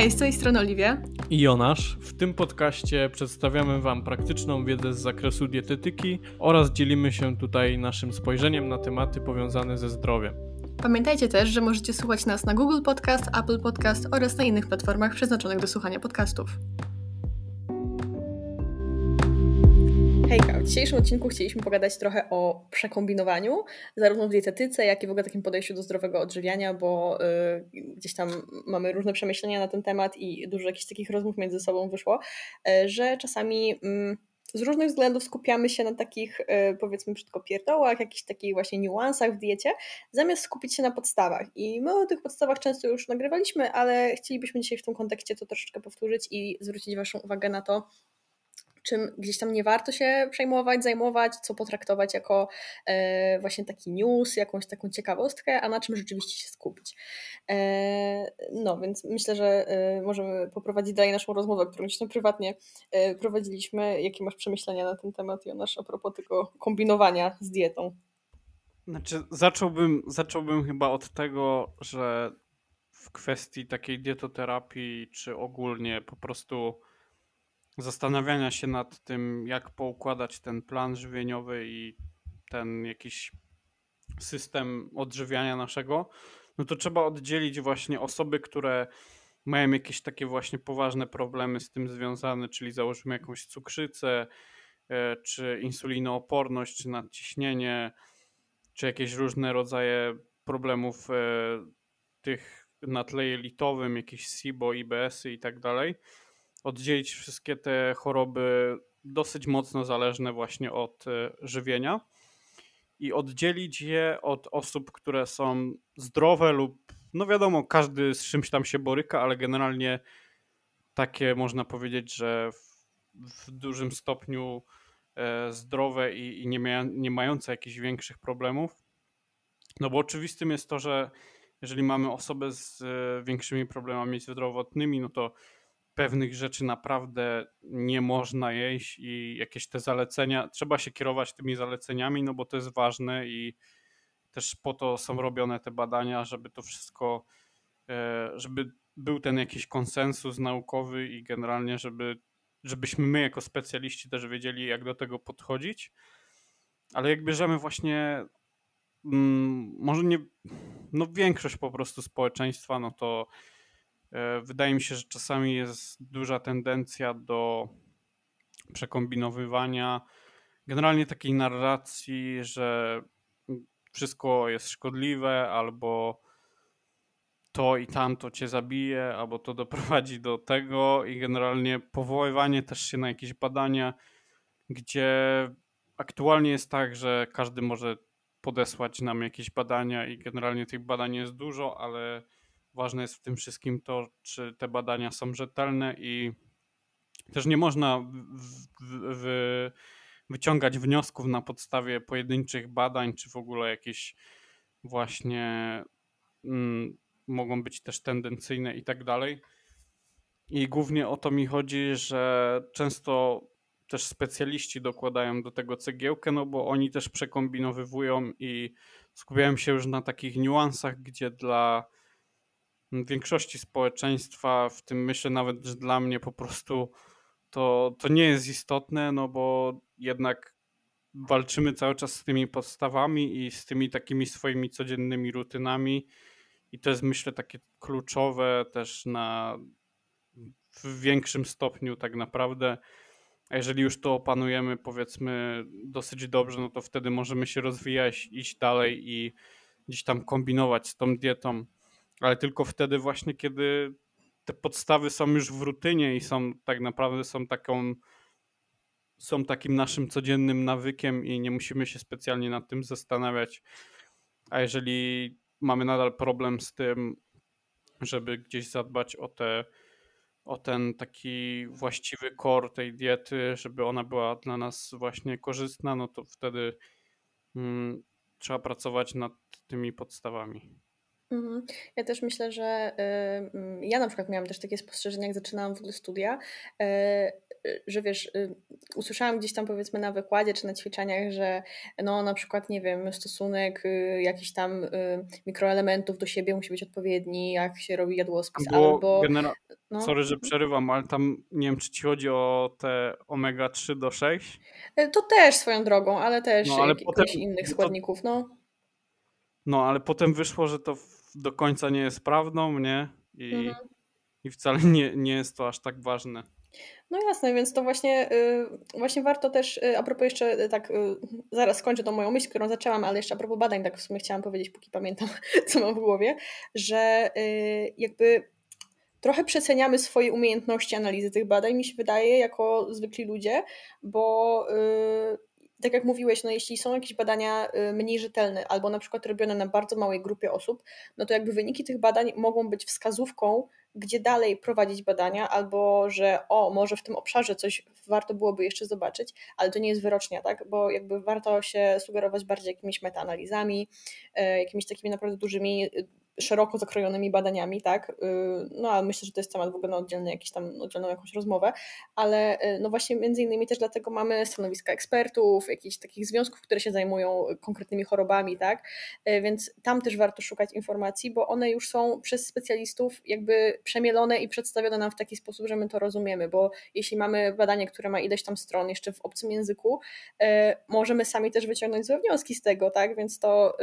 Hej, z tej strony Oliwia i Jonasz. W tym podcaście przedstawiamy Wam praktyczną wiedzę z zakresu dietetyki oraz dzielimy się tutaj naszym spojrzeniem na tematy powiązane ze zdrowiem. Pamiętajcie też, że możecie słuchać nas na Google Podcast, Apple Podcast oraz na innych platformach przeznaczonych do słuchania podcastów. Hejka, w dzisiejszym odcinku chcieliśmy pogadać trochę o przekombinowaniu, zarówno w dietetyce, jak i w ogóle takim podejściu do zdrowego odżywiania, bo y, gdzieś tam mamy różne przemyślenia na ten temat i dużo jakichś takich rozmów między sobą wyszło, y, że czasami y, z różnych względów skupiamy się na takich, y, powiedzmy, brzydko pierdołach, jakichś takich właśnie niuansach w diecie, zamiast skupić się na podstawach. I my o tych podstawach często już nagrywaliśmy, ale chcielibyśmy dzisiaj w tym kontekście to troszeczkę powtórzyć i zwrócić Waszą uwagę na to, czym gdzieś tam nie warto się przejmować, zajmować, co potraktować jako e, właśnie taki news, jakąś taką ciekawostkę, a na czym rzeczywiście się skupić. E, no, więc myślę, że e, możemy poprowadzić dalej naszą rozmowę, którą gdzieś tam prywatnie e, prowadziliśmy. Jakie masz przemyślenia na ten temat, Jonasz, a propos tego kombinowania z dietą? Znaczy, zacząłbym, zacząłbym chyba od tego, że w kwestii takiej dietoterapii, czy ogólnie po prostu zastanawiania się nad tym, jak poukładać ten plan żywieniowy i ten jakiś system odżywiania naszego, no to trzeba oddzielić właśnie osoby, które mają jakieś takie właśnie poważne problemy z tym związane, czyli założymy jakąś cukrzycę, e, czy insulinooporność, czy nadciśnienie, czy jakieś różne rodzaje problemów e, tych na tle jelitowym, jakieś SIBO, IBS-y i tak dalej oddzielić wszystkie te choroby dosyć mocno zależne właśnie od e, żywienia i oddzielić je od osób, które są zdrowe lub, no wiadomo, każdy z czymś tam się boryka, ale generalnie takie można powiedzieć, że w, w dużym stopniu e, zdrowe i, i nie, mia, nie mające jakichś większych problemów. No bo oczywistym jest to, że jeżeli mamy osobę z e, większymi problemami zdrowotnymi, no to pewnych rzeczy naprawdę nie można jeść i jakieś te zalecenia, trzeba się kierować tymi zaleceniami, no bo to jest ważne i też po to są robione te badania, żeby to wszystko, e, żeby był ten jakiś konsensus naukowy i generalnie, żeby, żebyśmy my jako specjaliści też wiedzieli, jak do tego podchodzić. Ale jak bierzemy właśnie, mm, może nie, no większość po prostu społeczeństwa, no to wydaje mi się, że czasami jest duża tendencja do przekombinowywania, generalnie takiej narracji, że wszystko jest szkodliwe, albo to i tamto cię zabije, albo to doprowadzi do tego, i generalnie powoływanie też się na jakieś badania, gdzie aktualnie jest tak, że każdy może podesłać nam jakieś badania, i generalnie tych badań jest dużo, ale Ważne jest w tym wszystkim to, czy te badania są rzetelne i też nie można w, w, w, wyciągać wniosków na podstawie pojedynczych badań, czy w ogóle jakieś właśnie mm, mogą być też tendencyjne i tak dalej. I głównie o to mi chodzi, że często też specjaliści dokładają do tego cegiełkę, no bo oni też przekombinowywują i skupiają się już na takich niuansach, gdzie dla większości społeczeństwa, w tym myślę nawet, że dla mnie po prostu to, to nie jest istotne, no bo jednak walczymy cały czas z tymi podstawami i z tymi takimi swoimi codziennymi rutynami i to jest myślę takie kluczowe też na w większym stopniu tak naprawdę. A jeżeli już to opanujemy powiedzmy dosyć dobrze, no to wtedy możemy się rozwijać, iść dalej i gdzieś tam kombinować z tą dietą ale tylko wtedy właśnie, kiedy te podstawy są już w rutynie i są tak naprawdę są taką są takim naszym codziennym nawykiem i nie musimy się specjalnie nad tym zastanawiać. A jeżeli mamy nadal problem z tym, żeby gdzieś zadbać o te o ten taki właściwy kor tej diety, żeby ona była dla nas właśnie korzystna, no to wtedy hmm, trzeba pracować nad tymi podstawami. Mhm. Ja też myślę, że y, mm, ja na przykład miałam też takie spostrzeżenia, jak zaczynałam w ogóle studia, y, że wiesz, y, usłyszałam gdzieś tam powiedzmy na wykładzie czy na ćwiczeniach, że no na przykład, nie wiem, stosunek y, jakichś tam y, mikroelementów do siebie musi być odpowiedni, jak się robi jadłospis, Bo albo... genera- No, Sorry, że przerywam, ale tam nie wiem, czy ci chodzi o te omega 3 do 6? Y, To też swoją drogą, ale też No, ale potem- innych składników, no. No, ale potem wyszło, że to do końca nie jest prawdą, nie? I, Mhm. i wcale nie, nie jest to aż tak ważne. No jasne, więc to właśnie, y, właśnie warto też, y, a propos jeszcze y, tak, zaraz skończę tą moją myśl, którą zaczęłam, ale jeszcze a propos badań, tak w sumie chciałam powiedzieć, póki pamiętam, co mam w głowie, że jakby trochę przeceniamy swoje umiejętności analizy tych badań, mi się wydaje, jako zwykli ludzie, bo tak jak mówiłeś, no jeśli są jakieś badania y, mniej rzetelne albo na przykład robione na bardzo małej grupie osób, no to jakby wyniki tych badań mogą być wskazówką, gdzie dalej prowadzić badania, albo że o, może w tym obszarze coś warto byłoby jeszcze zobaczyć, ale to nie jest wyrocznia, tak? Bo jakby warto się sugerować bardziej jakimiś metaanalizami, e, jakimiś takimi naprawdę dużymi, y, szeroko zakrojonymi badaniami, tak? Y, No a myślę, że to jest temat w ogóle na oddzielny jakiś tam, oddzielną jakąś rozmowę, ale y, no właśnie między innymi też dlatego mamy stanowiska ekspertów, jakichś takich związków, które się zajmują konkretnymi chorobami, tak? Y, Więc tam też warto szukać informacji, bo one już są przez specjalistów jakby przemielone i przedstawione nam w taki sposób, że my to rozumiemy, bo jeśli mamy badanie, które ma ileś tam stron jeszcze w obcym języku, możemy sami też wyciągnąć złe wnioski z tego, tak? Więc to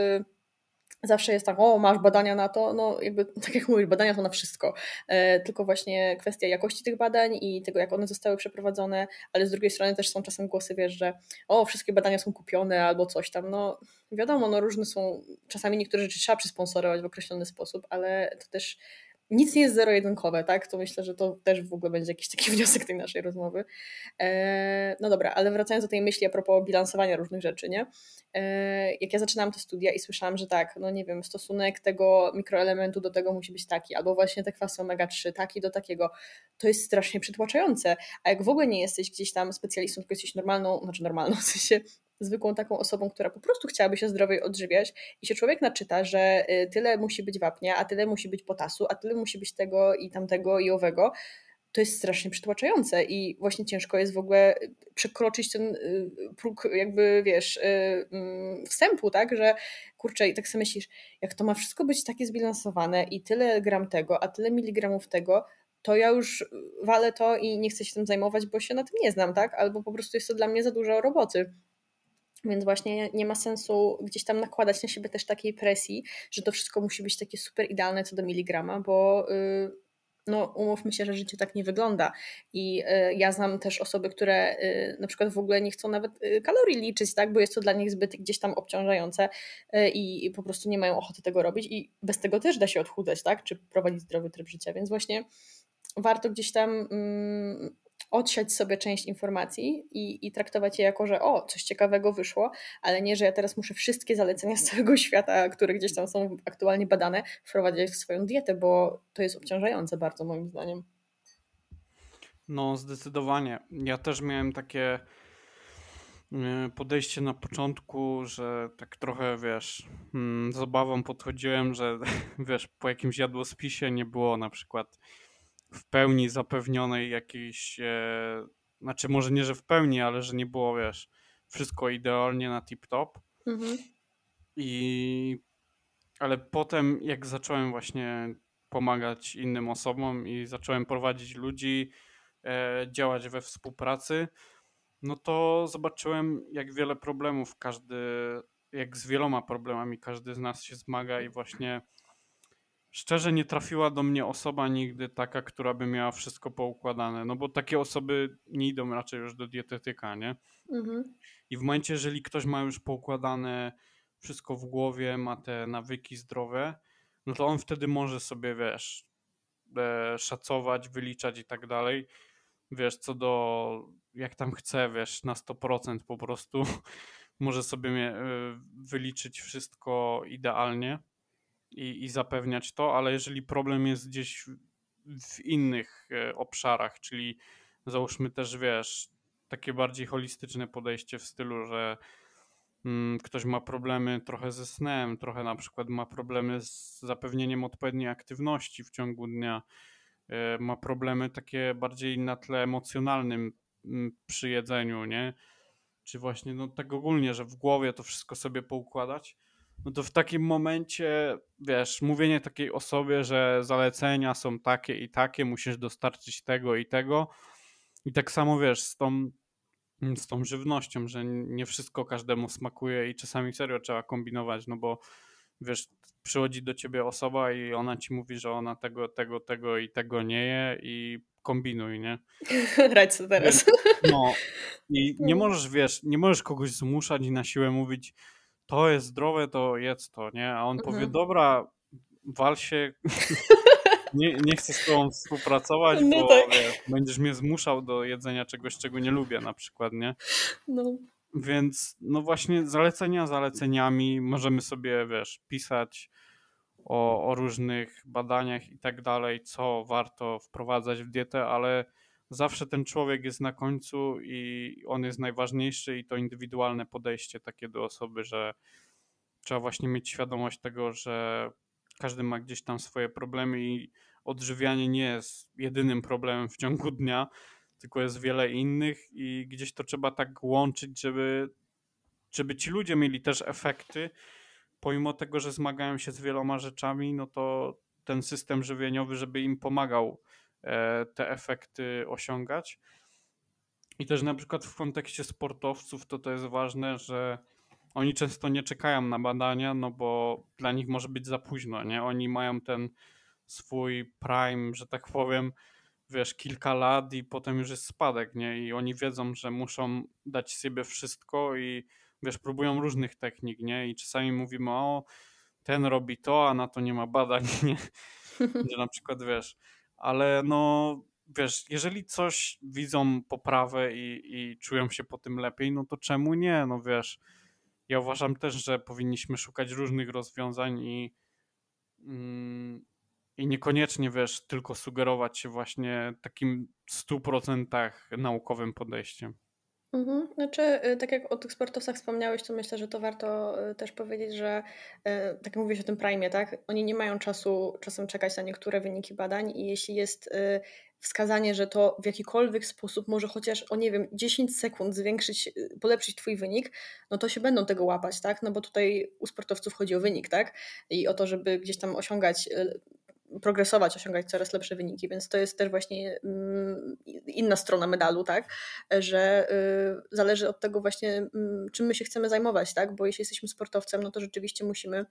zawsze jest tak, o masz badania na to, no jakby tak jak mówisz, badania to na wszystko, e, tylko właśnie kwestia jakości tych badań i tego jak one zostały przeprowadzone, ale z drugiej strony też są czasem głosy, wiesz, że o wszystkie badania są kupione albo coś tam, no wiadomo, no różne są, czasami niektóre rzeczy trzeba przysponsorować w określony sposób, ale to też nic nie jest zero-jedynkowe, tak? To myślę, że to też w ogóle będzie jakiś taki wniosek tej naszej rozmowy. E, no dobra, ale wracając do tej myśli a propos bilansowania różnych rzeczy, nie? E, jak ja zaczynałam te studia i słyszałam, że tak, no nie wiem, stosunek tego mikroelementu do tego musi być taki, albo właśnie te kwasy omega-3 taki do takiego, to jest strasznie przytłaczające. A jak w ogóle nie jesteś gdzieś tam specjalistą, tylko jesteś normalną, znaczy normalną, w sensie zwykłą taką osobą, która po prostu chciałaby się zdrowiej odżywiać i się człowiek naczyta, że y, tyle musi być wapnia, a tyle musi być potasu, a tyle musi być tego i tamtego i owego, to jest strasznie przytłaczające i właśnie ciężko jest w ogóle przekroczyć ten y, próg jakby, wiesz, y, mm, wstępu, tak, że kurczę i tak sobie myślisz, jak to ma wszystko być takie zbilansowane i tyle gram tego, a tyle miligramów tego, to ja już walę to i nie chcę się tym zajmować, bo się na tym nie znam, tak, albo po prostu jest to dla mnie za dużo roboty. Więc właśnie nie ma sensu gdzieś tam nakładać na siebie też takiej presji, że to wszystko musi być takie super idealne co do miligrama, bo y, no umówmy się, że życie tak nie wygląda. I y, ja znam też osoby, które y, na przykład w ogóle nie chcą nawet kalorii liczyć, tak, bo jest to dla nich zbyt gdzieś tam obciążające i, i po prostu nie mają ochoty tego robić i bez tego też da się odchudzać, tak, czy prowadzić zdrowy tryb życia, więc właśnie warto gdzieś tam mm, odsiać sobie część informacji i, i traktować je jako, że o, coś ciekawego wyszło, ale nie, że ja teraz muszę wszystkie zalecenia z całego świata, które gdzieś tam są aktualnie badane, wprowadzać w swoją dietę, bo to jest obciążające bardzo moim zdaniem. No, zdecydowanie. Ja też miałem takie y, podejście na początku, że tak trochę, wiesz, mm, z obawą podchodziłem, że wiesz, po jakimś jadłospisie nie było na przykład w pełni zapewnionej jakiejś, e, znaczy może nie, że w pełni, ale że nie było, wiesz, wszystko idealnie na tip-top. Mhm. I ale potem, jak zacząłem właśnie pomagać innym osobom i zacząłem prowadzić ludzi, e, działać we współpracy, no to zobaczyłem, jak wiele problemów każdy, jak z wieloma problemami każdy z nas się zmaga i właśnie szczerze nie trafiła do mnie osoba nigdy taka, która by miała wszystko poukładane, no bo takie osoby nie idą raczej już do dietetyka, nie? Mhm. I w momencie, jeżeli ktoś ma już poukładane wszystko w głowie, ma te nawyki zdrowe, no to on wtedy może sobie, wiesz, e, szacować, wyliczać i tak dalej. Wiesz, co do jak tam chce, wiesz, na 100% po prostu może sobie e, wyliczyć wszystko idealnie i, i zapewniać to, ale jeżeli problem jest gdzieś w- innych e, obszarach, czyli załóżmy też, wiesz, takie bardziej holistyczne podejście w stylu, że mm, ktoś ma problemy trochę ze snem, trochę na przykład ma problemy z zapewnieniem odpowiedniej aktywności w ciągu dnia, e, ma problemy takie bardziej na tle emocjonalnym, mm, przy jedzeniu, nie? Czy właśnie no tak ogólnie, że w głowie to wszystko sobie poukładać, no to w takim momencie, wiesz, mówienie takiej osobie, że zalecenia są takie i takie, musisz dostarczyć tego i tego. I tak samo wiesz, z tą, z tą żywnością, że nie wszystko każdemu smakuje i czasami serio trzeba kombinować, no bo wiesz, przychodzi do ciebie osoba i ona ci mówi, że ona tego, tego, tego i tego nie je i kombinuj, nie? Radź co teraz. No i nie No. możesz, wiesz, nie możesz kogoś zmuszać i na siłę mówić, to jest zdrowe, to jedz to, nie? A on powie, Mhm. dobra, wal się, nie, nie chcę z tobą współpracować, No bo tak. wiesz, będziesz mnie zmuszał do jedzenia czegoś, czego nie lubię na przykład, nie? No. Więc no właśnie zalecenia zaleceniami możemy sobie, wiesz, pisać o, o różnych badaniach i tak dalej, co warto wprowadzać w dietę, ale zawsze ten człowiek jest na końcu i on jest najważniejszy i to indywidualne podejście takie do osoby, że trzeba właśnie mieć świadomość tego, że każdy ma gdzieś tam swoje problemy i odżywianie nie jest jedynym problemem w ciągu dnia, tylko jest wiele innych i gdzieś to trzeba tak łączyć, żeby, żeby ci ludzie mieli też efekty, pomimo tego, że zmagają się z wieloma rzeczami, no to ten system żywieniowy, żeby im pomagał te efekty osiągać. I też na przykład w kontekście sportowców to to jest ważne, że oni często nie czekają na badania, no bo dla nich może być za późno, nie? Oni mają ten swój prime, że tak powiem, wiesz, kilka lat i potem już jest spadek, nie? I oni wiedzą, że muszą dać sobie wszystko i wiesz, próbują różnych technik, nie? I czasami mówimy, o, ten robi to, a na to nie ma badań, nie? Że na przykład, wiesz, ale no, wiesz, jeżeli coś widzą poprawę i, i czują się po tym lepiej, no to czemu nie? No wiesz, ja uważam też, że powinniśmy szukać różnych rozwiązań i, mm, i niekoniecznie, wiesz, tylko sugerować się właśnie takim 100% naukowym podejściem. Mhm. Znaczy, y, tak jak o tych sportowcach wspomniałeś, to myślę, że to warto y, też powiedzieć, że y, tak jak mówisz o tym prime, tak? Oni nie mają czasu czasem czekać na niektóre wyniki badań i jeśli jest wskazanie, że to w jakikolwiek sposób może chociaż o nie wiem 10 sekund zwiększyć, polepszyć twój wynik, no to się będą tego łapać, tak? No bo tutaj u sportowców chodzi o wynik, tak? I o to, żeby gdzieś tam osiągać progresować, osiągać coraz lepsze wyniki, więc to jest też właśnie mm, inna strona medalu, tak, że y, zależy od tego właśnie, mm, czym my się chcemy zajmować, tak, bo jeśli jesteśmy sportowcem, no to rzeczywiście musimy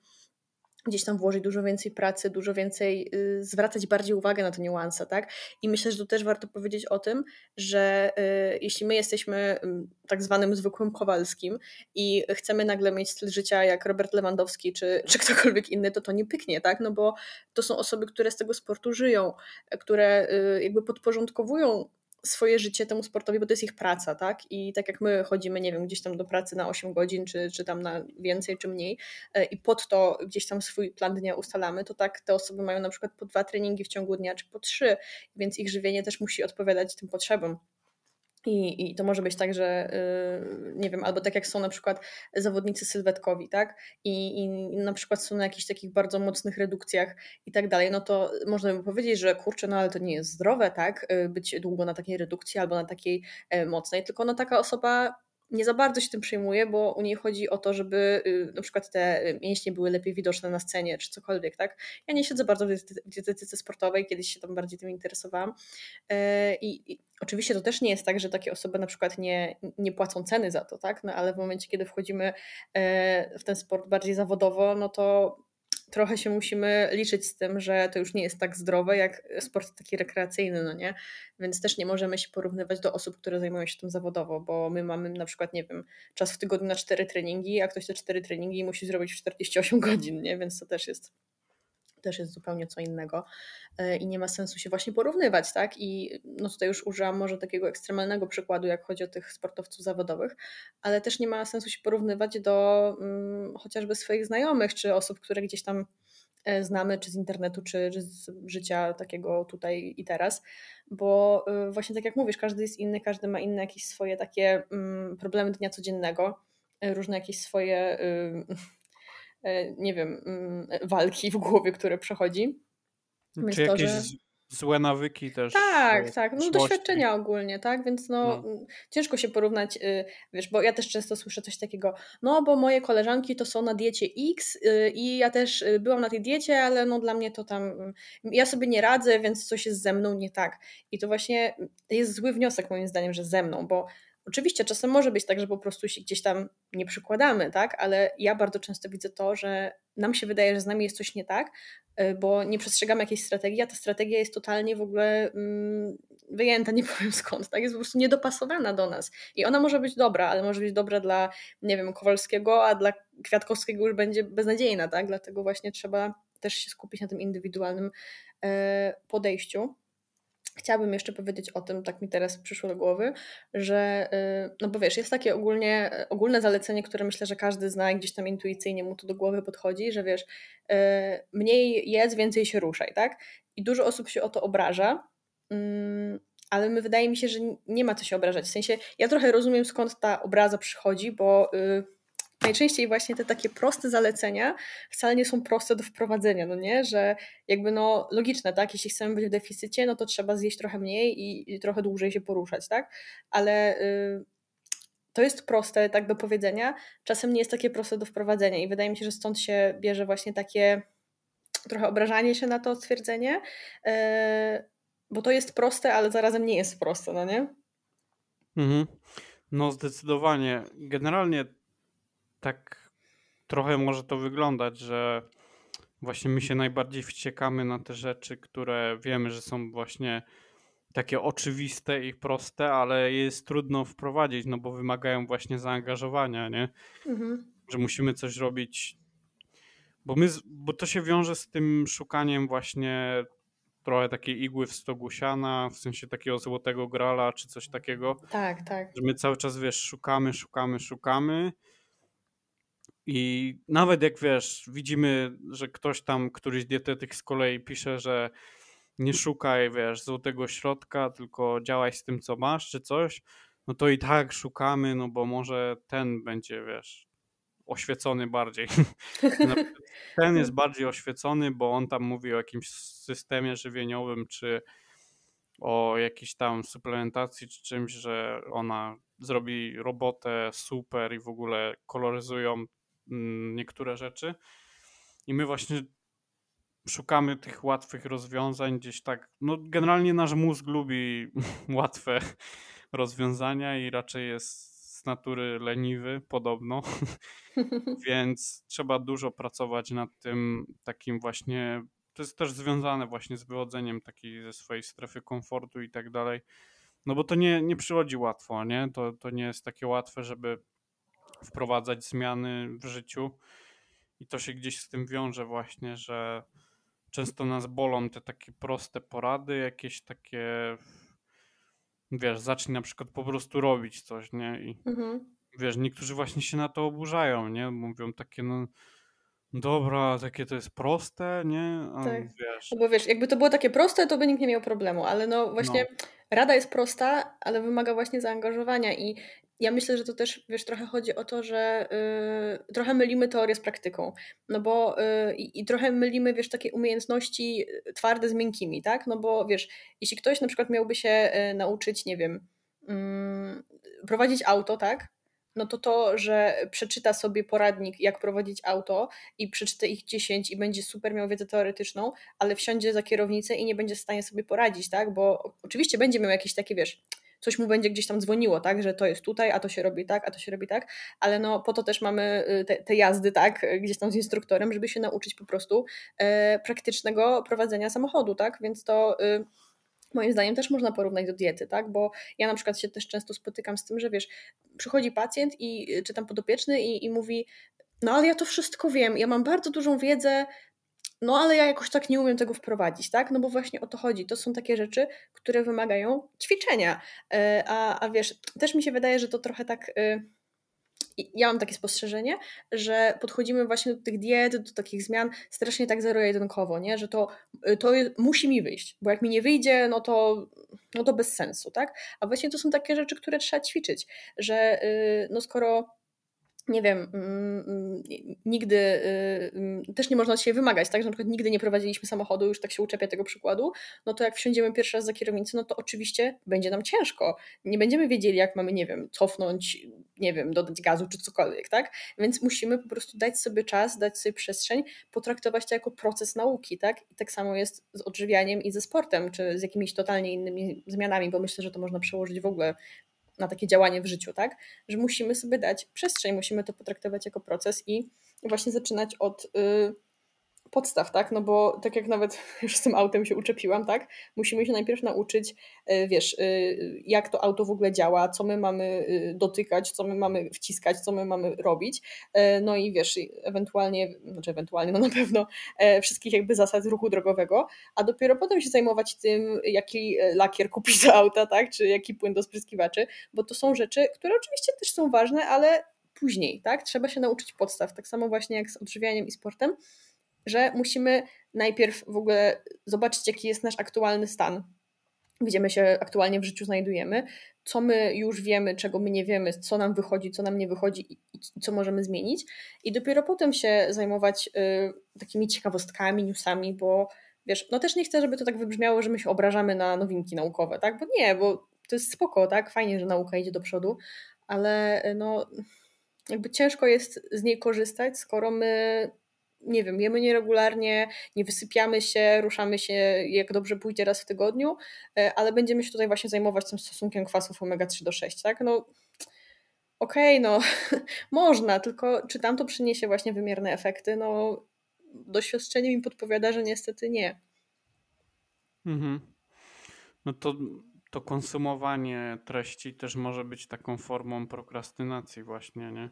gdzieś tam włożyć dużo więcej pracy, dużo więcej, y, zwracać bardziej uwagę na te niuanse, tak? I myślę, że tu też warto powiedzieć o tym, że y, jeśli my jesteśmy y, tak zwanym zwykłym Kowalskim i chcemy nagle mieć styl życia jak Robert Lewandowski czy, czy ktokolwiek inny, to to nie pyknie, tak? No bo to są osoby, które z tego sportu żyją, które y, jakby podporządkowują swoje życie temu sportowi, bo to jest ich praca, tak? I tak jak my chodzimy, nie wiem, gdzieś tam do pracy na 8 godzin, czy, czy tam na więcej, czy mniej, e, i pod to gdzieś tam swój plan dnia ustalamy, to tak te osoby mają na przykład po dwa treningi w ciągu dnia, czy po trzy, więc ich żywienie też musi odpowiadać tym potrzebom. I, I to może być tak, że yy, nie wiem, albo tak jak są na przykład zawodnicy sylwetkowi, tak? I, I na przykład są na jakichś takich bardzo mocnych redukcjach i tak dalej, no to można by powiedzieć, że kurczę, no ale to nie jest zdrowe, tak? Yy, być długo na takiej redukcji albo na takiej yy, mocnej, tylko no taka osoba nie za bardzo się tym przejmuje, bo u niej chodzi o to, żeby y, na przykład te mięśnie były lepiej widoczne na scenie, czy cokolwiek, tak? Ja nie siedzę bardzo w dietetyce sportowej, kiedyś się tam bardziej tym interesowałam. E, I, I, oczywiście to też nie jest tak, że takie osoby na przykład nie, nie płacą ceny za to, tak? No ale w momencie, kiedy wchodzimy e, w ten sport bardziej zawodowo, no to trochę się musimy liczyć z tym, że to już nie jest tak zdrowe jak sport taki rekreacyjny, no nie? Więc też nie możemy się porównywać do osób, które zajmują się tym zawodowo, bo my mamy na przykład, nie wiem, czas w tygodniu na cztery treningi, a ktoś te cztery treningi musi zrobić w 48 godzin, nie? Więc to też jest też jest zupełnie co innego i nie ma sensu się właśnie porównywać, tak? I no tutaj już użyłam może takiego ekstremalnego przykładu, jak chodzi o tych sportowców zawodowych, ale też nie ma sensu się porównywać do um, chociażby swoich znajomych, czy osób, które gdzieś tam znamy, czy z internetu, czy, z życia takiego tutaj i teraz, bo właśnie tak jak mówisz, każdy jest inny, każdy ma inne jakieś swoje takie um, problemy dnia codziennego, różne jakieś swoje nie wiem, walki w głowie, które przechodzi. Czy jakieś, to, że... złe nawyki też. Tak, e, tak, no doświadczenia ogólnie, tak, więc no, No. mm, ciężko się porównać, y, wiesz, bo ja też często słyszę coś takiego, no bo moje koleżanki to są na diecie X y, i ja też y, byłam na tej diecie, ale no dla mnie to tam, mm, ja sobie nie radzę, więc coś jest ze mną nie tak. I to właśnie jest zły wniosek moim zdaniem, że ze mną, bo Oczywiście czasem może być tak, że po prostu się gdzieś tam nie przykładamy, tak? Ale ja bardzo często widzę to, że nam się wydaje, że z nami jest coś nie tak, y, bo nie przestrzegamy jakiejś strategii, a ta strategia jest totalnie w ogóle mm, wyjęta, nie powiem skąd, tak? Jest po prostu niedopasowana do nas. I ona może być dobra, ale może być dobra dla, nie wiem, Kowalskiego, a dla Kwiatkowskiego już będzie beznadziejna, tak? Dlatego właśnie trzeba też się skupić na tym indywidualnym e, podejściu. Chciałabym jeszcze powiedzieć o tym, tak mi teraz przyszło do głowy, że, y, no bo wiesz, jest takie ogólnie, ogólne zalecenie, które myślę, że każdy zna i gdzieś tam intuicyjnie mu to do głowy podchodzi, że wiesz, y, mniej jedz, więcej się ruszaj, tak? I dużo osób się o to obraża, mm, ale my wydaje mi się, że nie ma co się obrażać. W sensie, ja trochę rozumiem skąd ta obraza przychodzi, bo y, najczęściej właśnie te takie proste zalecenia wcale nie są proste do wprowadzenia, no nie? Że jakby no logiczne, tak? Jeśli chcemy być w deficycie, no to trzeba zjeść trochę mniej i, i trochę dłużej się poruszać, tak? Ale y, to jest proste tak do powiedzenia, czasem nie jest takie proste do wprowadzenia i wydaje mi się, że stąd się bierze właśnie takie trochę obrażanie się na to stwierdzenie, y, bo to jest proste, ale zarazem nie jest proste, no nie? Mhm. No zdecydowanie. Generalnie tak trochę może to wyglądać, że właśnie my się najbardziej wściekamy na te rzeczy, które wiemy, że są właśnie takie oczywiste i proste, ale jest trudno wprowadzić, no bo wymagają właśnie zaangażowania, nie? Mhm. Że musimy coś robić, bo, my, bo to się wiąże z tym szukaniem właśnie trochę takiej igły w stogu siana, w sensie takiego złotego grala czy coś takiego. Tak, tak. Że my cały czas, wiesz, szukamy, szukamy, szukamy i nawet jak, wiesz, widzimy, że ktoś tam, któryś dietetyk z kolei pisze, że nie szukaj, wiesz, złotego środka, tylko działaj z tym, co masz, czy coś, no to i tak szukamy, no bo może ten będzie, wiesz, oświecony bardziej. ten jest bardziej oświecony, bo on tam mówi o jakimś systemie żywieniowym, czy o jakiejś tam suplementacji, czy czymś, że ona zrobi robotę super i w ogóle koloryzują niektóre rzeczy. I my właśnie szukamy tych łatwych rozwiązań gdzieś tak. No, generalnie nasz mózg lubi łatwe rozwiązania i raczej jest z natury leniwy, podobno. Więc trzeba dużo pracować nad tym takim właśnie. To jest też związane właśnie z wychodzeniem takiej ze swojej strefy komfortu i tak dalej. No bo to nie, nie przychodzi łatwo, nie? To, to nie jest takie łatwe, żeby wprowadzać zmiany w życiu. I to się gdzieś z tym wiąże właśnie, że często nas bolą te takie proste porady, jakieś takie, wiesz, zacznij na przykład po prostu robić coś, nie? I Mhm. wiesz, niektórzy właśnie się na to oburzają, nie? Mówią takie, no dobra, takie to jest proste, nie? A Tak. wiesz, No bo wiesz, jakby to było takie proste, to by nikt nie miał problemu, ale no właśnie rada jest prosta, ale wymaga właśnie zaangażowania i ja myślę, że to też, wiesz, trochę chodzi o to, że y, trochę mylimy teorię z praktyką, no bo y, i trochę mylimy, wiesz, takie umiejętności twarde z miękkimi, tak? No bo wiesz, jeśli ktoś na przykład miałby się y, nauczyć, nie wiem, mm, prowadzić auto, tak? No to to, że przeczyta sobie poradnik, jak prowadzić auto i przeczyta ich 10 i będzie super miał wiedzę teoretyczną, ale wsiądzie za kierownicę i nie będzie w stanie sobie poradzić, tak? Bo oczywiście będzie miał jakieś takie, wiesz, coś mu będzie gdzieś tam dzwoniło, tak, że to jest tutaj, a to się robi tak, a to się robi tak, ale no po to też mamy y, te, te jazdy, tak, gdzieś tam z instruktorem, żeby się nauczyć po prostu e, praktycznego prowadzenia samochodu, tak, więc to... Y, moim zdaniem też można porównać do diety, tak? Bo ja na przykład się też często spotykam z tym, że wiesz, przychodzi pacjent i czy tam podopieczny i, i mówi, no ale ja to wszystko wiem, ja mam bardzo dużą wiedzę, no ale ja jakoś tak nie umiem tego wprowadzić, tak? No bo właśnie o to chodzi. To są takie rzeczy, które wymagają ćwiczenia. A, a wiesz, też mi się wydaje, że to trochę tak. Ja mam takie spostrzeżenie, że podchodzimy właśnie do tych diet, do takich zmian strasznie tak zero-jedynkowo, nie? że to, to jest, musi mi wyjść, bo jak mi nie wyjdzie, no to, no to bez sensu, tak? A właśnie to są takie rzeczy, które trzeba ćwiczyć, że no skoro nie wiem, mm, mm, nigdy y, mm, też nie można siebie wymagać, tak? Że na przykład nigdy nie prowadziliśmy samochodu, już tak się uczepia tego przykładu, no to jak wsiądziemy pierwszy raz za kierownicę, no to oczywiście będzie nam ciężko. Nie będziemy wiedzieli, jak mamy, nie wiem, cofnąć, nie wiem, dodać gazu czy cokolwiek, tak? Więc musimy po prostu dać sobie czas, dać sobie przestrzeń, potraktować to jako proces nauki, tak? I tak samo jest z odżywianiem i ze sportem, czy z jakimiś totalnie innymi zmianami, bo myślę, że to można przełożyć w ogóle na takie działanie w życiu, tak? Że musimy sobie dać przestrzeń, musimy to potraktować jako proces i właśnie zaczynać od y, podstaw, tak? No bo tak jak nawet już z tym autem się uczepiłam, tak? Musimy się najpierw nauczyć, y, wiesz, y, jak to auto w ogóle działa, co my mamy y, dotykać, co my mamy wciskać, co my mamy robić. No i wiesz, ewentualnie, znaczy ewentualnie, no na pewno e, wszystkich jakby zasad ruchu drogowego, a dopiero potem się zajmować tym, jaki e, lakier kupić do auta, tak? Czy jaki płyn do spryskiwaczy, bo to są rzeczy, które oczywiście też są ważne, ale później, tak? Trzeba się nauczyć podstaw, tak samo właśnie jak z odżywianiem i sportem że musimy najpierw w ogóle zobaczyć, jaki jest nasz aktualny stan, gdzie my się aktualnie w życiu znajdujemy, co my już wiemy, czego my nie wiemy, co nam wychodzi, co nam nie wychodzi i, co możemy zmienić. I dopiero potem się zajmować y, takimi ciekawostkami, newsami, bo wiesz, no też nie chcę, żeby to tak wybrzmiało, że my się obrażamy na nowinki naukowe, tak? Bo nie, bo to jest spoko, tak? Fajnie, że nauka idzie do przodu, ale no jakby ciężko jest z niej korzystać, skoro my nie wiem, jemy nieregularnie, nie wysypiamy się, ruszamy się jak dobrze pójdzie raz w tygodniu, e, ale będziemy się tutaj właśnie zajmować tym stosunkiem kwasów omega-3 do 6, tak? No okej, okay, no można, tylko czy tam to przyniesie właśnie wymierne efekty? No doświadczenie mi podpowiada, że niestety nie. Mhm. No to, to konsumowanie treści też może być taką formą prokrastynacji właśnie, nie?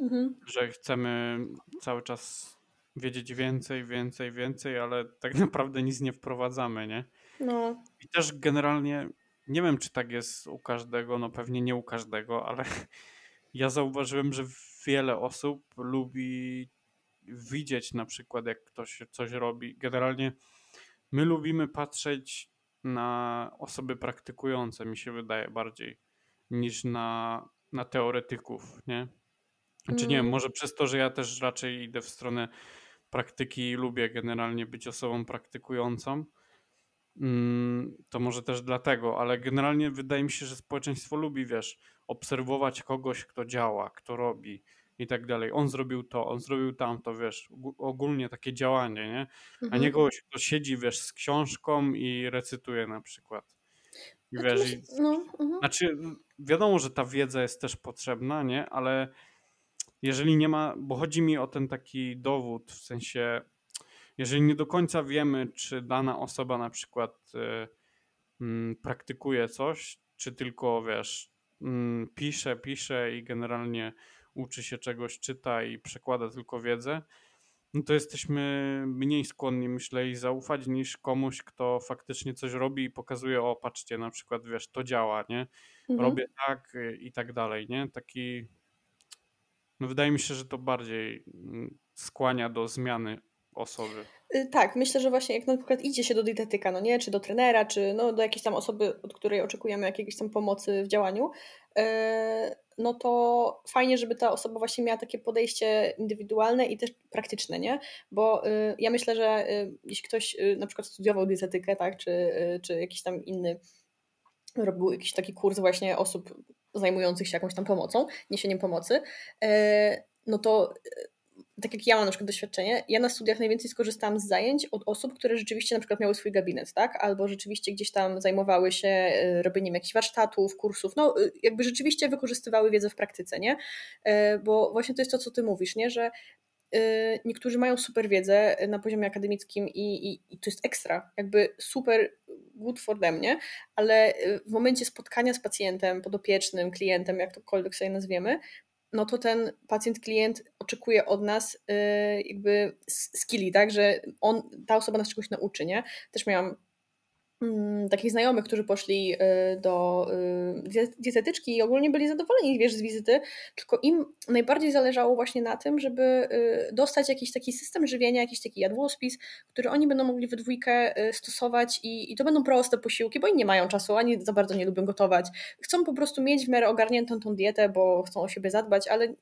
Mhm. Że chcemy cały czas wiedzieć więcej, więcej, więcej, ale tak naprawdę nic nie wprowadzamy, nie? No. I też generalnie nie wiem, czy tak jest u każdego, no pewnie nie u każdego, ale ja zauważyłem, że wiele osób lubi widzieć na przykład, jak ktoś coś robi. Generalnie my lubimy patrzeć na osoby praktykujące, mi się wydaje bardziej, niż na, na teoretyków, nie? Czy nie wiem, mm. może przez to, że ja też raczej idę w stronę praktyki i lubię generalnie być osobą praktykującą. Mm, to może też dlatego, ale generalnie wydaje mi się, że społeczeństwo lubi, wiesz, obserwować kogoś, kto działa, kto robi i tak dalej. On zrobił to, on zrobił tamto, wiesz, ogólnie takie działanie, nie? A nie mhm. kogoś, kto siedzi, wiesz, z książką i recytuje na przykład. I wiesz, i, no, uh-huh. znaczy wiadomo, że ta wiedza jest też potrzebna, nie? Ale jeżeli nie ma, bo chodzi mi o ten taki dowód, w sensie, jeżeli nie do końca wiemy, czy dana osoba na przykład y, y, praktykuje coś, czy tylko wiesz, y, pisze, pisze i generalnie uczy się czegoś, czyta i przekłada tylko wiedzę, no to jesteśmy mniej skłonni, myślę, i zaufać niż komuś, kto faktycznie coś robi i pokazuje, o patrzcie, na przykład, wiesz, to działa, nie? Mhm. Robię tak y, i tak dalej, nie? Taki no wydaje mi się, że to bardziej mm, skłania do zmiany osoby. Y, tak, myślę, że właśnie jak na przykład idzie się do dietetyka, no nie, czy do trenera, czy no do jakiejś tam osoby, od której oczekujemy jakiejś tam pomocy w działaniu, y, no to fajnie, żeby ta osoba właśnie miała takie podejście indywidualne i też praktyczne, nie? Bo y, ja myślę, że jeśli ktoś na przykład studiował dietetykę, tak, czy, czy jakiś tam inny robił jakiś taki kurs właśnie osób zajmujących się jakąś tam pomocą, niesieniem pomocy, e, no to e, tak jak ja mam na przykład doświadczenie, ja na studiach najwięcej skorzystałam z zajęć od osób, które rzeczywiście na przykład miały swój gabinet, tak? Albo rzeczywiście gdzieś tam zajmowały się e, robieniem jakichś warsztatów, kursów, no jakby rzeczywiście wykorzystywały wiedzę w praktyce, nie? Bo właśnie to jest to, co ty mówisz, nie? Że niektórzy mają super wiedzę na poziomie akademickim i, i, i to jest ekstra, jakby super good for them, nie? Ale y, w momencie spotkania z pacjentem, podopiecznym, klientem, jak tokolwiek sobie nazwiemy, no to ten pacjent, klient oczekuje od nas y, jakby skilli, tak, że on, ta osoba nas czegoś nauczy, nie? Też miałam takich znajomych, którzy poszli y, do y, dietetyczki i ogólnie byli zadowoleni, wiesz, z wizyty, tylko im najbardziej zależało właśnie na tym, żeby y, dostać jakiś taki system żywienia, jakiś taki jadłospis, który oni będą mogli we dwójkę stosować i, i to będą proste posiłki, bo oni nie mają czasu, ani za bardzo nie lubią gotować. Chcą po prostu mieć w miarę ogarniętą tą dietę, bo chcą o siebie zadbać, ale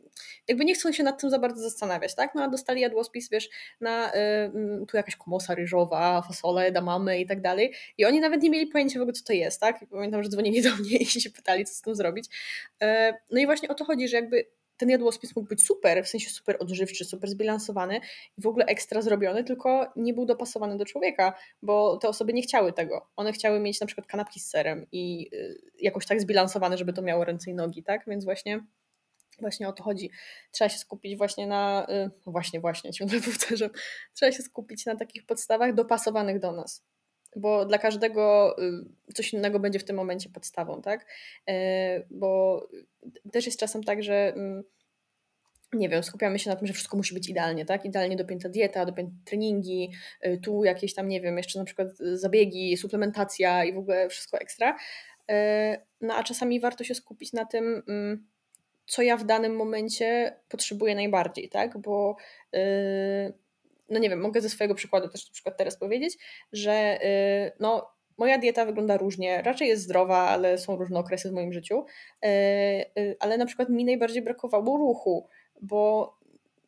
jakby nie chcą się nad tym za bardzo zastanawiać, tak? No a dostali jadłospis, wiesz, na y, tu jakaś komosa ryżowa, fasole, edamamy i tak dalej i oni nawet nie mieli pojęcia w ogóle, co to jest, tak? Pamiętam, że dzwonili do mnie i się pytali, co z tym zrobić. E, no i właśnie o to chodzi, że jakby ten jadłospis mógł być super, w sensie super odżywczy, super zbilansowany i w ogóle ekstra zrobiony, tylko nie był dopasowany do człowieka, bo te osoby nie chciały tego. One chciały mieć na przykład kanapki z serem i y, jakoś tak zbilansowane, żeby to miało ręce i nogi, tak? Więc właśnie Właśnie o to chodzi. Trzeba się skupić właśnie na, y, no właśnie, właśnie, ciągle powtarzam, trzeba się skupić na takich podstawach dopasowanych do nas bo dla każdego y, coś innego będzie w tym momencie podstawą, tak? E, bo też jest czasem tak, że mm, nie wiem, skupiamy się na tym, że wszystko musi być idealnie, tak? Idealnie dopięta dieta, dopięte treningi, y, tu jakieś tam, nie wiem, jeszcze na przykład zabiegi, suplementacja i w ogóle wszystko ekstra. No a czasami warto się skupić na tym, mm, co ja w danym momencie potrzebuję najbardziej, tak? Bo y, no nie wiem, mogę ze swojego przykładu też na przykład teraz powiedzieć, że y, no, moja dieta wygląda różnie. Raczej jest zdrowa, ale są różne okresy w moim życiu. Y, y, ale na przykład mi najbardziej brakowało ruchu, bo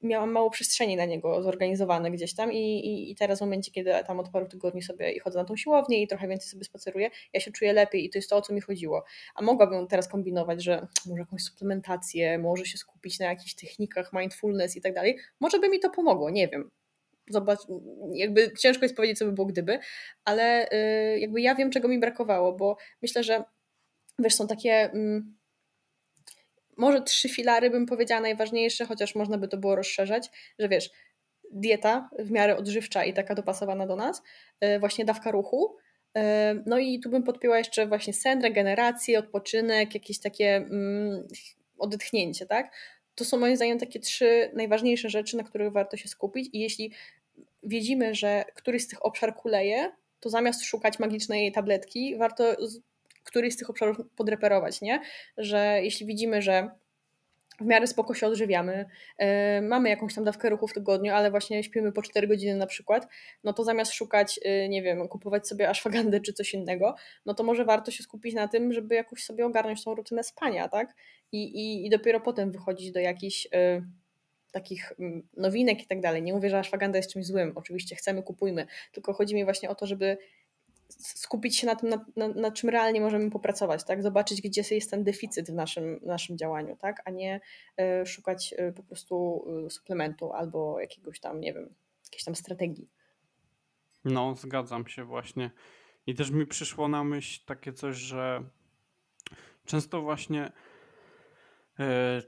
miałam mało przestrzeni na niego zorganizowane gdzieś tam i, i, i, teraz w momencie, kiedy tam od paru tygodni sobie chodzę na tą siłownię i trochę więcej sobie spaceruję, ja się czuję lepiej i to jest to, o co mi chodziło. A mogłabym teraz kombinować, że może jakąś suplementację, może się skupić na jakichś technikach mindfulness i tak dalej. Może by mi to pomogło, nie wiem zobacz, jakby ciężko jest powiedzieć, co by było gdyby, ale y, jakby ja wiem, czego mi brakowało, bo myślę, że wiesz, są takie mm, może trzy filary bym powiedziała najważniejsze, chociaż można by to było rozszerzać, że wiesz, dieta w miarę odżywcza i taka dopasowana do nas, y, właśnie dawka ruchu, y, no i tu bym podpięła jeszcze właśnie sen, regenerację, odpoczynek, jakieś takie mm, odetchnięcie, tak? To są moim zdaniem takie trzy najważniejsze rzeczy, na których warto się skupić i jeśli widzimy, że któryś z tych obszar kuleje, to zamiast szukać magicznej tabletki, warto któryś z tych obszarów podreperować, nie? Że jeśli widzimy, że w miarę spoko się odżywiamy, yy, mamy jakąś tam dawkę ruchu w tygodniu, ale właśnie śpimy po 4 godziny na przykład, no to zamiast szukać, yy, nie wiem, kupować sobie ashwagandę czy coś innego, no to może warto się skupić na tym, żeby jakoś sobie ogarnąć tą rutynę spania, tak? I, i, i dopiero potem wychodzić do jakichś yy, takich nowinek i tak dalej. Nie mówię, że ashwagandha jest czymś złym, oczywiście chcemy, kupujmy, tylko chodzi mi właśnie o to, żeby skupić się na tym, na, na, na, czym realnie możemy popracować, tak? Zobaczyć, gdzie jest ten deficyt w naszym, naszym działaniu, tak? A nie y, szukać y, po prostu y, suplementu albo jakiegoś tam, nie wiem, jakiejś tam strategii. No, zgadzam się właśnie. I też mi przyszło na myśl takie coś, że często właśnie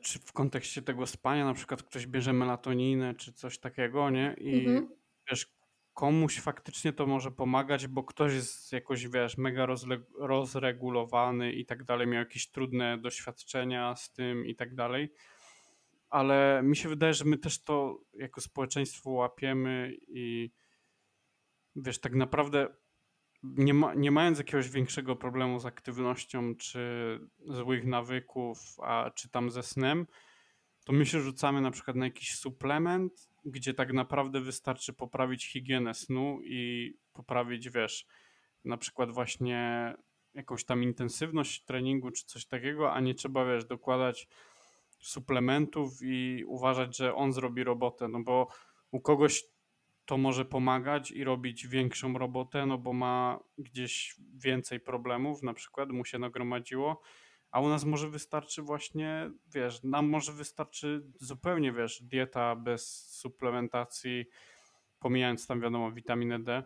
czy w kontekście tego spania, na przykład ktoś bierze melatoninę czy coś takiego, nie? I Mhm. wiesz, komuś faktycznie to może pomagać, bo ktoś jest jakoś, wiesz, mega rozregulowany i tak dalej, miał jakieś trudne doświadczenia z tym i tak dalej. Ale mi się wydaje, że my też to jako społeczeństwo łapiemy i wiesz, tak naprawdę nie, ma, nie mając jakiegoś większego problemu z aktywnością, czy złych nawyków, a czy tam ze snem, to my się rzucamy na przykład na jakiś suplement, gdzie tak naprawdę wystarczy poprawić higienę snu i poprawić, wiesz, na przykład właśnie jakąś tam intensywność treningu czy coś takiego, a nie trzeba, wiesz, dokładać suplementów i uważać, że on zrobi robotę, no bo u kogoś to może pomagać i robić większą robotę, no bo ma gdzieś więcej problemów, na przykład mu się nagromadziło, a u nas może wystarczy właśnie, wiesz, nam może wystarczy zupełnie, wiesz, dieta bez suplementacji, pomijając tam wiadomo witaminę D,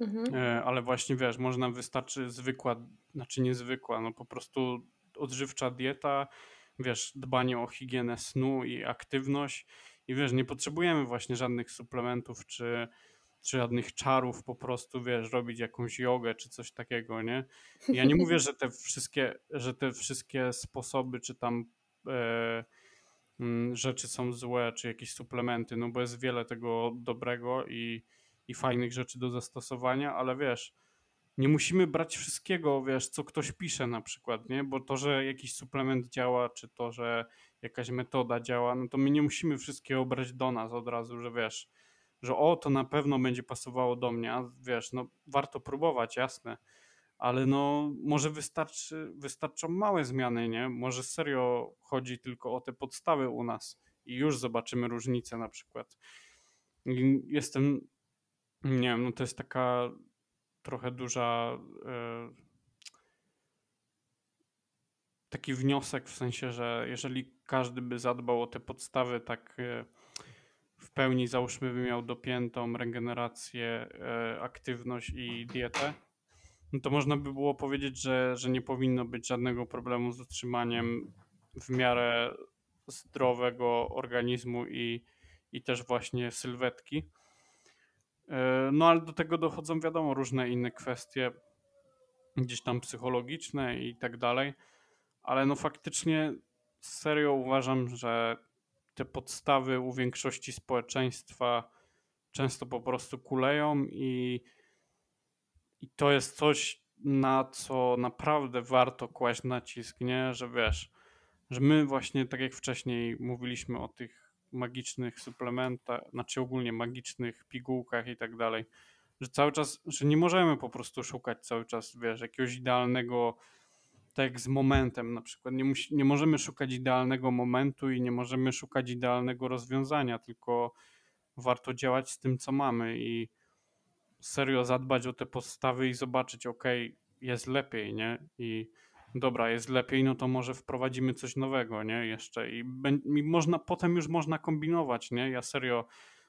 mhm. E, ale właśnie wiesz, może nam wystarczy zwykła, znaczy niezwykła, no po prostu odżywcza dieta, wiesz, dbanie o higienę snu i aktywność i wiesz, nie potrzebujemy właśnie żadnych suplementów czy, czy żadnych czarów, po prostu wiesz, robić jakąś jogę czy coś takiego, nie? Ja nie mówię, że te wszystkie, że te wszystkie sposoby czy tam e, mm, rzeczy są złe, czy jakieś suplementy, no bo jest wiele tego dobrego i, i fajnych rzeczy do zastosowania, ale wiesz, nie musimy brać wszystkiego, wiesz, co ktoś pisze na przykład, nie? Bo to, że jakiś suplement działa, czy to, że jakaś metoda działa, no to my nie musimy wszystkiego brać do nas od razu, że wiesz, że o, to na pewno będzie pasowało do mnie, wiesz, no warto próbować, jasne, ale no może wystarczy, wystarczą małe zmiany, nie? Może serio chodzi tylko o te podstawy u nas i już zobaczymy różnicę na przykład. Jestem, nie wiem, no to jest taka trochę duża. E, taki wniosek w sensie, że jeżeli każdy by zadbał o te podstawy, tak e, pełni załóżmy by miał dopiętą regenerację, e, aktywność i dietę, no to można by było powiedzieć, że, że nie powinno być żadnego problemu z utrzymaniem w miarę zdrowego organizmu i, i też właśnie sylwetki. E, no ale do tego dochodzą, wiadomo, różne inne kwestie, gdzieś tam psychologiczne i tak dalej. Ale no faktycznie serio uważam, że te podstawy u większości społeczeństwa często po prostu kuleją i, i to jest coś, na co naprawdę warto kłaść nacisk, nie? Że wiesz, że my właśnie, tak jak wcześniej mówiliśmy o tych magicznych suplementach, znaczy ogólnie magicznych pigułkach i tak dalej, że cały czas, że nie możemy po prostu szukać cały czas, wiesz, jakiegoś idealnego, tak jak z momentem na przykład, nie, musi, nie możemy szukać idealnego momentu i nie możemy szukać idealnego rozwiązania, tylko warto działać z tym, co mamy i serio zadbać o te podstawy i zobaczyć, ok, jest lepiej, nie? I dobra, jest lepiej, no to może wprowadzimy coś nowego, nie? Jeszcze i, i można, potem już można kombinować, nie? Ja serio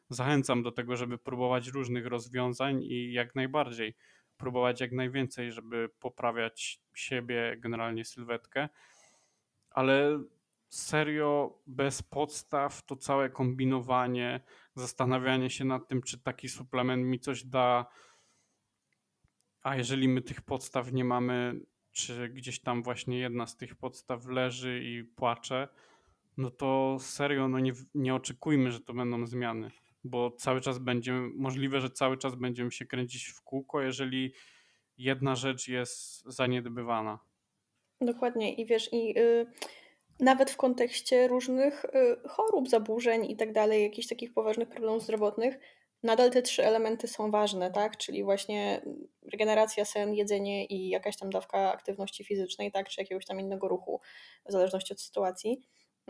zachęcam do tego, żeby próbować różnych rozwiązań i jak najbardziej próbować jak najwięcej, żeby poprawiać siebie, generalnie sylwetkę, ale serio bez podstaw to całe kombinowanie, zastanawianie się nad tym, czy taki suplement mi coś da, a jeżeli my tych podstaw nie mamy, czy gdzieś tam właśnie jedna z tych podstaw leży i płacze, no to serio, no nie, nie oczekujmy, że to będą zmiany, bo cały czas będzie, możliwe, że cały czas będziemy się kręcić w kółko, jeżeli jedna rzecz jest zaniedbywana. Dokładnie i wiesz, i y, nawet w kontekście różnych y, chorób, zaburzeń i tak dalej, jakichś takich poważnych problemów zdrowotnych, nadal te trzy elementy są ważne, tak? Czyli właśnie regeneracja, sen, jedzenie i jakaś tam dawka aktywności fizycznej, tak? Czy jakiegoś tam innego ruchu, w zależności od sytuacji.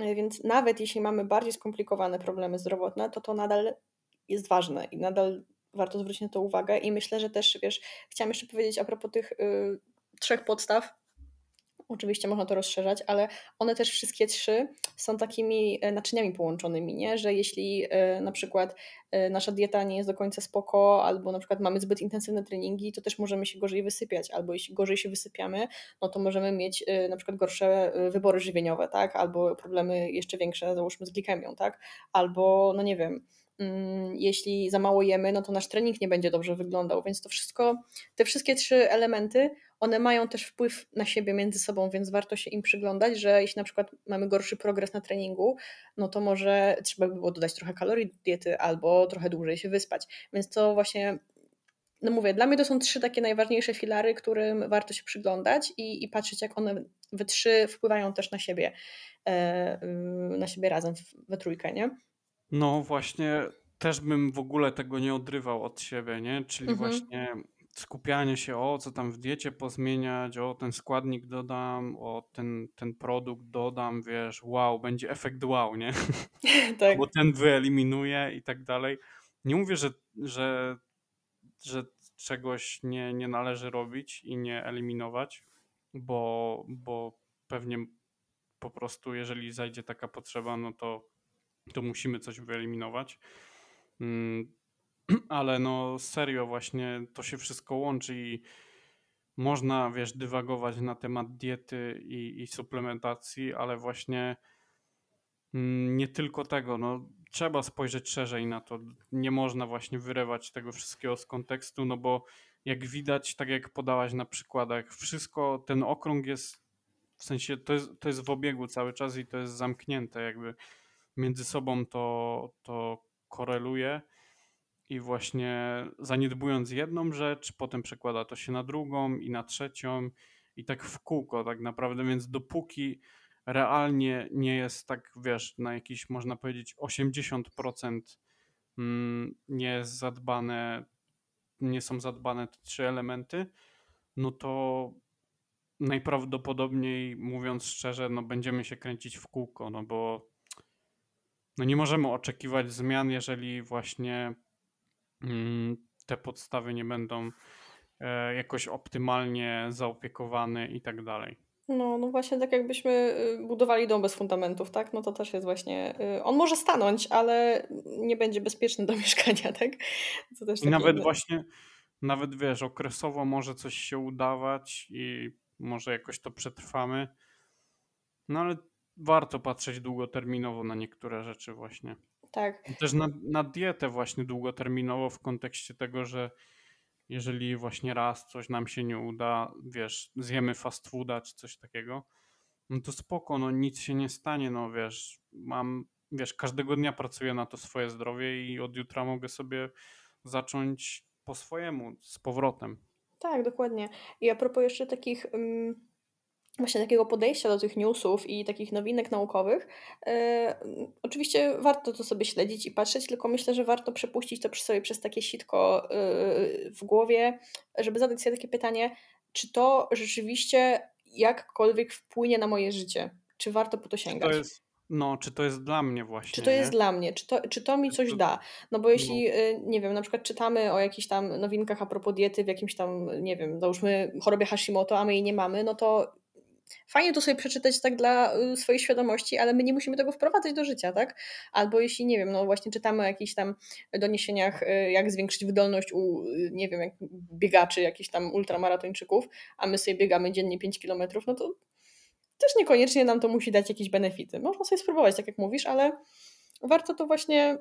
Y, więc nawet jeśli mamy bardziej skomplikowane problemy zdrowotne, to to nadal jest ważne i nadal warto zwrócić na to uwagę. I myślę, że też, wiesz, chciałam jeszcze powiedzieć a propos tych y, trzech podstaw, Oczywiście można to rozszerzać, ale one też wszystkie trzy są takimi e, naczyniami połączonymi, nie? że jeśli e, na przykład e, nasza dieta nie jest do końca spoko, albo na przykład mamy zbyt intensywne treningi, to też możemy się gorzej wysypiać, albo jeśli gorzej się wysypiamy, no to możemy mieć na przykład gorsze wybory żywieniowe, tak? albo problemy jeszcze większe, załóżmy z glikemią, tak? albo no nie wiem, mm, jeśli za mało jemy, no to nasz trening nie będzie dobrze wyglądał, więc to wszystko, te wszystkie trzy elementy, one mają też wpływ na siebie między sobą, więc warto się im przyglądać, że jeśli na przykład mamy gorszy progres na treningu, no to może trzeba by było dodać trochę kalorii do diety albo trochę dłużej się wyspać. Więc to właśnie no mówię, dla mnie to są trzy takie najważniejsze filary, którym warto się przyglądać i, i patrzeć, jak one we trzy wpływają też na siebie, e, y, na siebie razem we trójkę, nie? No właśnie, też bym w ogóle tego nie odrywał od siebie, nie? Czyli mhm. właśnie skupianie się, o co tam w diecie pozmieniać, o ten składnik dodam, o ten, ten produkt dodam, wiesz, wow, będzie efekt wow, nie? tak. Bo ten wyeliminuje i tak dalej. Nie mówię, że, że, że czegoś nie, nie należy robić i nie eliminować, bo, bo pewnie po prostu, jeżeli zajdzie taka potrzeba, no to, to musimy coś wyeliminować. Mm, ale no serio właśnie to się wszystko łączy i można, wiesz, dywagować na temat diety i, i suplementacji, ale właśnie mm, nie tylko tego, no trzeba spojrzeć szerzej na to. Nie można właśnie wyrywać tego wszystkiego z kontekstu, no bo jak widać, tak jak podałaś na przykładach, wszystko, ten okrąg jest w sensie, to jest, to jest w obiegu cały czas i to jest zamknięte, jakby między sobą to, to koreluje i właśnie zaniedbując jedną rzecz, potem przekłada to się na drugą i na trzecią i tak w kółko tak naprawdę, więc dopóki realnie nie jest tak, wiesz, na jakiś można powiedzieć 80% mm, nie jest zadbane, nie są zadbane te trzy elementy, no to najprawdopodobniej, mówiąc szczerze, no będziemy się kręcić w kółko, no bo no nie możemy oczekiwać zmian, jeżeli właśnie te podstawy nie będą e, jakoś optymalnie zaopiekowane i tak dalej. No, no właśnie tak jakbyśmy y, budowali dom bez fundamentów, tak? No to też jest właśnie. Y, on może stanąć, ale nie będzie bezpieczny do mieszkania, tak? Też I nawet inne. właśnie, nawet wiesz, okresowo może coś się udawać i może jakoś to przetrwamy. No ale warto patrzeć długoterminowo na niektóre rzeczy właśnie. Tak. I też na, na dietę właśnie długoterminowo w kontekście tego, że jeżeli właśnie raz coś nam się nie uda, wiesz, zjemy fast fooda czy coś takiego, no to spoko, no nic się nie stanie, no wiesz, mam, wiesz, każdego dnia pracuję na to swoje zdrowie i od jutra mogę sobie zacząć po swojemu, z powrotem. Tak, dokładnie. I a propos jeszcze takich właśnie takiego podejścia do tych newsów i takich nowinek naukowych, e, oczywiście warto to sobie śledzić i patrzeć, tylko myślę, że warto przepuścić to przy sobie przez takie sitko e, w głowie, żeby zadać sobie takie pytanie, czy to rzeczywiście jakkolwiek wpłynie na moje życie? Czy warto po to sięgać? To jest, no, czy to jest dla mnie właśnie? Czy to jest dla mnie? Czy to, czy to mi coś da? No bo jeśli, no. Y, nie wiem, na przykład czytamy o jakichś tam nowinkach a propos diety w jakimś tam, nie wiem, załóżmy chorobie Hashimoto, a my jej nie mamy, no to fajnie to sobie przeczytać tak dla y, swojej świadomości, ale my nie musimy tego wprowadzać do życia, tak? Albo jeśli, nie wiem, no właśnie czytamy o jakichś tam doniesieniach, y, jak zwiększyć wydolność u, nie wiem, jak biegaczy, jakichś tam ultramaratończyków, a my sobie biegamy dziennie 5 kilometrów, no to też niekoniecznie nam to musi dać jakieś benefity. Można sobie spróbować, tak jak mówisz, ale warto to właśnie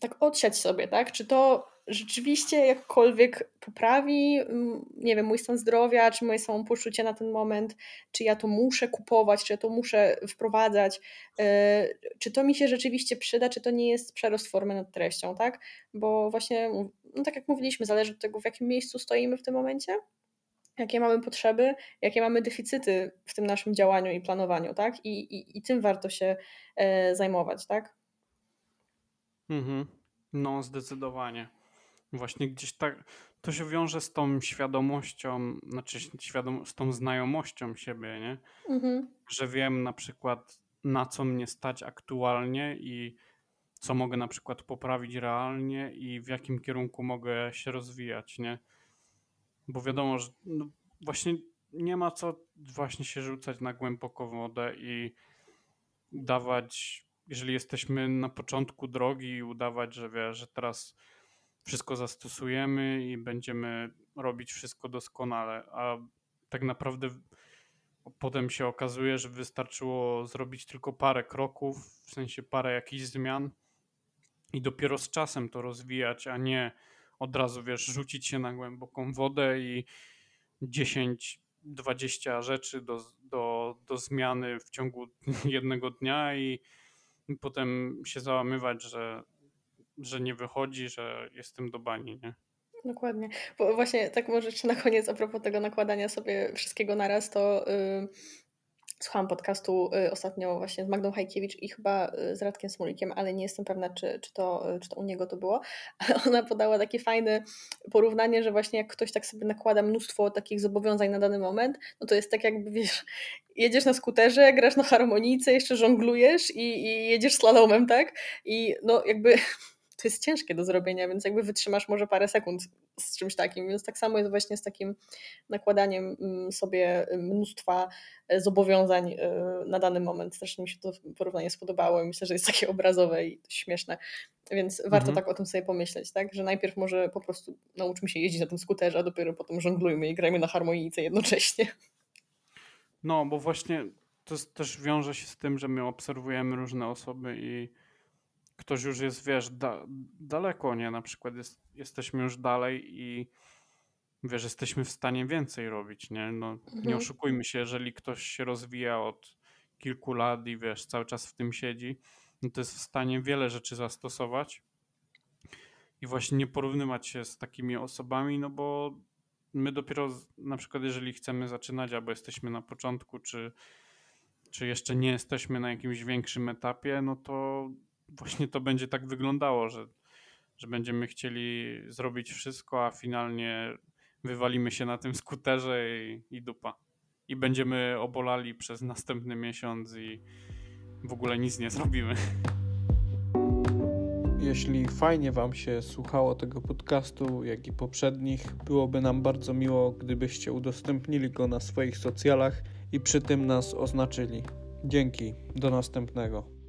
tak odsiać sobie, tak? Czy to rzeczywiście jakkolwiek poprawi, mm, nie wiem, mój stan zdrowia, czy moje samopoczucie na ten moment, czy ja to muszę kupować, czy ja to muszę wprowadzać, e, czy to mi się rzeczywiście przyda, czy to nie jest przerost formy nad treścią, tak? Bo właśnie, no tak jak mówiliśmy, zależy od tego, w jakim miejscu stoimy w tym momencie, jakie mamy potrzeby, jakie mamy deficyty w tym naszym działaniu i planowaniu, tak? I, i, i tym warto się e, zajmować, tak? Mhm. No, zdecydowanie. Właśnie gdzieś tak to się wiąże z tą świadomością, znaczy świadom, z tą znajomością siebie, nie? Mhm. Że wiem na przykład na co mnie stać aktualnie i co mogę na przykład poprawić realnie i w jakim kierunku mogę się rozwijać, nie? Bo wiadomo, że no właśnie nie ma co właśnie się rzucać na głęboką wodę i dawać, jeżeli jesteśmy na początku drogi i udawać, że wie, że teraz wszystko zastosujemy i będziemy robić wszystko doskonale, a tak naprawdę potem się okazuje, że wystarczyło zrobić tylko parę kroków, w sensie parę jakichś zmian i dopiero z czasem to rozwijać, a nie od razu, wiesz, rzucić się na głęboką wodę i 10-20 rzeczy do, do, do zmiany w ciągu jednego dnia i potem się załamywać, że że nie wychodzi, że jestem do bani, nie? Dokładnie. Bo właśnie tak może jeszcze na koniec a propos tego nakładania sobie wszystkiego naraz, to yy, słuchałam podcastu yy, ostatnio właśnie z Magdą Hajkiewicz i chyba yy, z Radkiem Smulikiem, ale nie jestem pewna, czy, czy, to, czy to u niego to było, ale ona podała takie fajne porównanie, że właśnie jak ktoś tak sobie nakłada mnóstwo takich zobowiązań na dany moment, no to jest tak jakby, wiesz, jedziesz na skuterze, grasz na harmonijce, jeszcze żonglujesz i, i jedziesz slalomem, tak? I no jakby to jest ciężkie do zrobienia, więc jakby wytrzymasz może parę sekund z czymś takim. Więc tak samo jest właśnie z takim nakładaniem mm, sobie mnóstwa e, zobowiązań e, na dany moment. Zresztą mi się to porównanie spodobało i myślę, że jest takie obrazowe i śmieszne. Więc warto mhm. tak o tym sobie pomyśleć, tak? Że najpierw może po prostu nauczmy się jeździć na tym skuterze, a dopiero potem żonglujmy i grajmy na harmonijce jednocześnie. No, bo właśnie to też wiąże się z tym, że my obserwujemy różne osoby i ktoś już jest, wiesz, da, daleko, nie? Na przykład jest, jesteśmy już dalej i wiesz, jesteśmy w stanie więcej robić, nie? No, mhm. Nie oszukujmy się, jeżeli ktoś się rozwija od kilku lat i wiesz, cały czas w tym siedzi, no to jest w stanie wiele rzeczy zastosować i właśnie nie porównywać się z takimi osobami, no bo my dopiero na przykład jeżeli chcemy zaczynać albo jesteśmy na początku, czy, czy jeszcze nie jesteśmy na jakimś większym etapie, no to właśnie to będzie tak wyglądało, że, że będziemy chcieli zrobić wszystko, a finalnie wywalimy się na tym skuterze i, i dupa. I będziemy obolali przez następny miesiąc i w ogóle nic nie zrobimy. Jeśli fajnie Wam się słuchało tego podcastu, jak i poprzednich, byłoby nam bardzo miło, gdybyście udostępnili go na swoich socjalach i przy tym nas oznaczyli. Dzięki, do następnego.